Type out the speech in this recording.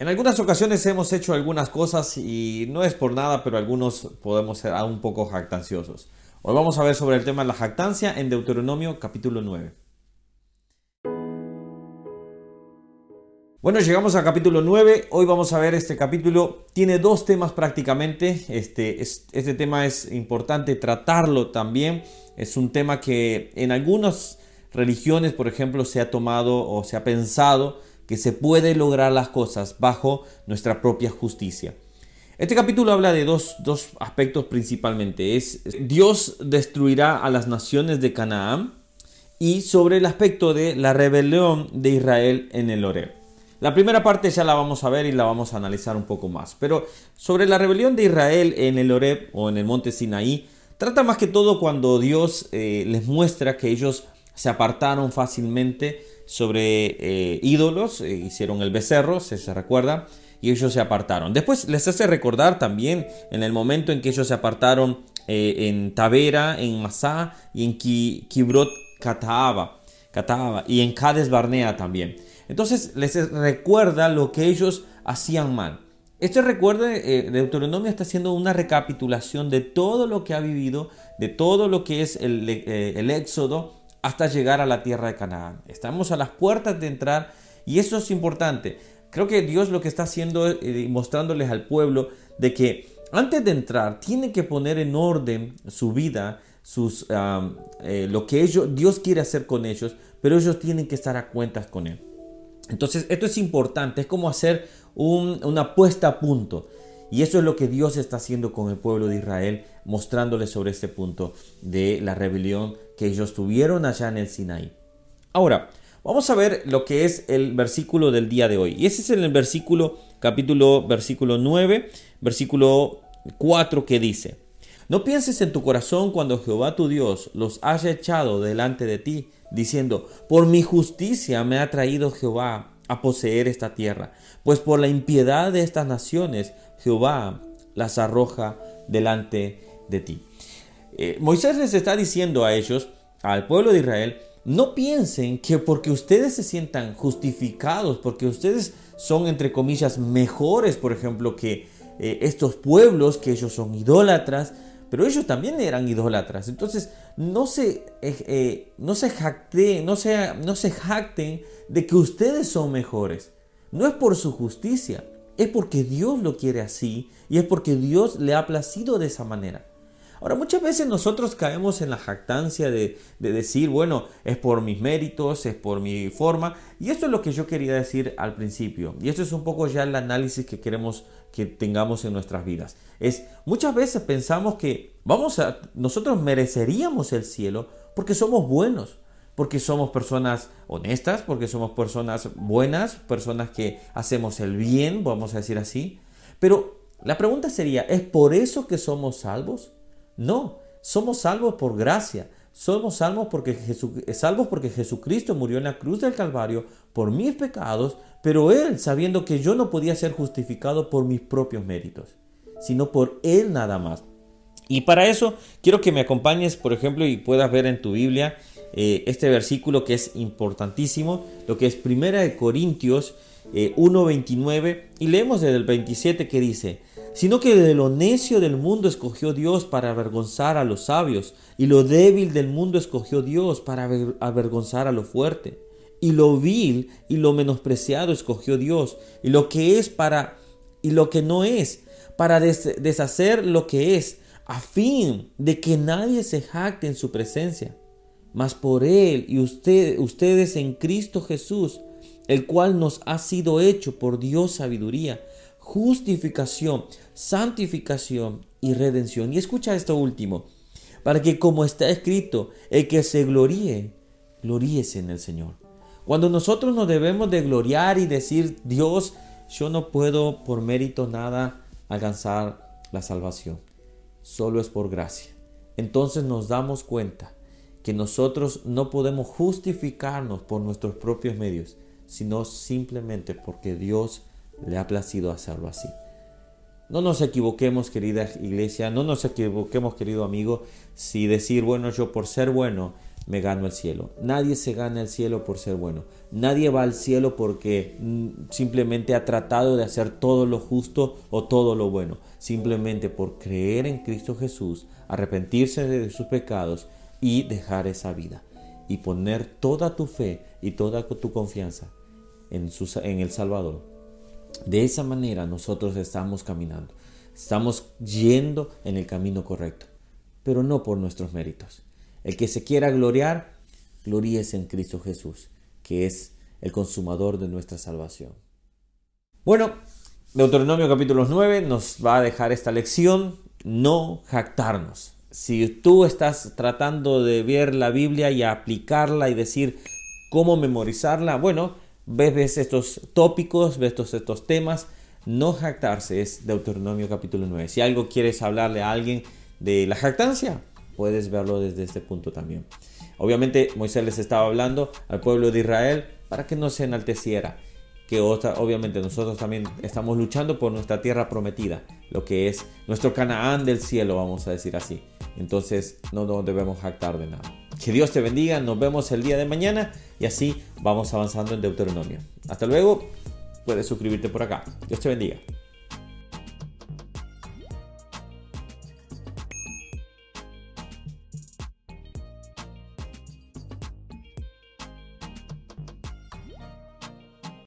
En algunas ocasiones hemos hecho algunas cosas y no es por nada, pero algunos podemos ser un poco jactanciosos. Hoy vamos a ver sobre el tema de la jactancia en Deuteronomio capítulo 9. Bueno, llegamos al capítulo 9. Hoy vamos a ver este capítulo. Tiene dos temas prácticamente. Este, este tema es importante tratarlo también. Es un tema que en algunas religiones, por ejemplo, se ha tomado o se ha pensado que se puede lograr las cosas bajo nuestra propia justicia. Este capítulo habla de dos, dos aspectos principalmente. Es Dios destruirá a las naciones de Canaán y sobre el aspecto de la rebelión de Israel en el Oreb. La primera parte ya la vamos a ver y la vamos a analizar un poco más. Pero sobre la rebelión de Israel en el Oreb o en el monte Sinaí, trata más que todo cuando Dios eh, les muestra que ellos se apartaron fácilmente sobre eh, ídolos, eh, hicieron el becerro, se, se recuerda, y ellos se apartaron. Después les hace recordar también en el momento en que ellos se apartaron eh, en Tavera, en Masá y en Kibrot Kataaba, y en Cades Barnea también. Entonces les recuerda lo que ellos hacían mal. Este recuerdo de Deuteronomio está haciendo una recapitulación de todo lo que ha vivido, de todo lo que es el, el éxodo, hasta llegar a la tierra de Canaán. Estamos a las puertas de entrar y eso es importante. Creo que Dios lo que está haciendo es eh, mostrándoles al pueblo de que antes de entrar tienen que poner en orden su vida, sus, eh, lo que ellos, Dios quiere hacer con ellos, pero ellos tienen que estar a cuentas con Él. Entonces esto es importante, es como hacer una puesta a punto. Y eso es lo que Dios está haciendo con el pueblo de Israel, mostrándoles sobre este punto de la rebelión que ellos tuvieron allá en el Sinaí. Ahora, vamos a ver lo que es el versículo del día de hoy. Y ese es el versículo, capítulo, versículo 9, versículo 4 que dice, no pienses en tu corazón cuando Jehová tu Dios los haya echado delante de ti, diciendo, por mi justicia me ha traído Jehová a poseer esta tierra, pues por la impiedad de estas naciones Jehová las arroja delante de ti. Eh, Moisés les está diciendo a ellos, al pueblo de Israel, no piensen que porque ustedes se sientan justificados, porque ustedes son entre comillas mejores, por ejemplo, que eh, estos pueblos, que ellos son idólatras, pero ellos también eran idólatras. Entonces, no se, eh, no se jacten, no se, no se jacten de que ustedes son mejores. No es por su justicia, es porque Dios lo quiere así y es porque Dios le ha placido de esa manera. Ahora, muchas veces nosotros caemos en la jactancia de, decir, bueno, es por mis méritos, es por mi forma. Y esto es lo que yo quería decir al principio. Y esto es un poco ya el análisis que queremos que tengamos en nuestras vidas. Es, muchas veces pensamos que vamos a, nosotros mereceríamos el cielo porque somos buenos porque somos personas honestas, porque somos personas buenas, personas que hacemos el bien, vamos a decir así. Pero la pregunta sería, ¿es por eso que somos salvos? No, somos salvos por gracia. Somos salvos porque, salvos porque Jesucristo murió en la cruz del Calvario por mis pecados, pero Él sabiendo que yo no podía ser justificado por mis propios méritos, sino por Él nada más. Y para eso quiero que me acompañes, por ejemplo, y puedas ver en tu Biblia eh, este versículo que es importantísimo, lo que es Primera de Corintios 1.29 eh, y leemos desde el 27 que dice, sino que de lo necio del mundo escogió Dios para avergonzar a los sabios, y lo débil del mundo escogió Dios para avergonzar a lo fuerte, y lo vil y lo menospreciado escogió Dios, y lo que es para y lo que no es, para deshacer lo que es, a fin de que nadie se jacte en su presencia. Mas por Él y usted, ustedes en Cristo Jesús, el cual nos ha sido hecho por Dios sabiduría, justificación, santificación y redención. Y escucha esto último, para que como está escrito, el que se gloríe, gloríese en el Señor. Cuando nosotros nos debemos de gloriar y decir, Dios, yo no puedo por mérito nada alcanzar la salvación, solo es por gracia. Entonces nos damos cuenta que nosotros no podemos justificarnos por nuestros propios medios, sino simplemente porque Dios le ha placido hacerlo así. No nos equivoquemos, querida iglesia, no nos equivoquemos, querido amigo, si decir, bueno, yo por ser bueno me gano el cielo. Nadie se gana el cielo por ser bueno. Nadie va al cielo porque mm, simplemente ha tratado de hacer todo lo justo o todo lo bueno. Simplemente por creer en Cristo Jesús, arrepentirse de sus pecados y dejar esa vida. Y poner toda tu fe y toda tu confianza en, en el Salvador. De esa manera nosotros estamos caminando. Estamos yendo en el camino correcto, pero no por nuestros méritos el que se quiera gloriar, gloríese en Cristo Jesús, que es el consumador de nuestra salvación. Bueno, Deuteronomio capítulo 9 nos va a dejar esta lección, no jactarnos. Si tú estás tratando de ver la Biblia y aplicarla y decir cómo memorizarla, bueno, ves, estos tópicos, ves estos, estos temas, no jactarse es Deuteronomio capítulo 9. Si algo quieres hablarle a alguien de la jactancia, puedes verlo desde este punto también. Obviamente Moisés les estaba hablando al pueblo de Israel para que no se enalteciera, que obviamente nosotros también estamos luchando por nuestra tierra prometida, lo que es nuestro Canaán del cielo, vamos a decir así. Entonces no nos debemos jactar de nada. Que Dios te bendiga, nos vemos el día de mañana y así vamos avanzando en Deuteronomio. Hasta luego, puedes suscribirte por acá. Dios te bendiga.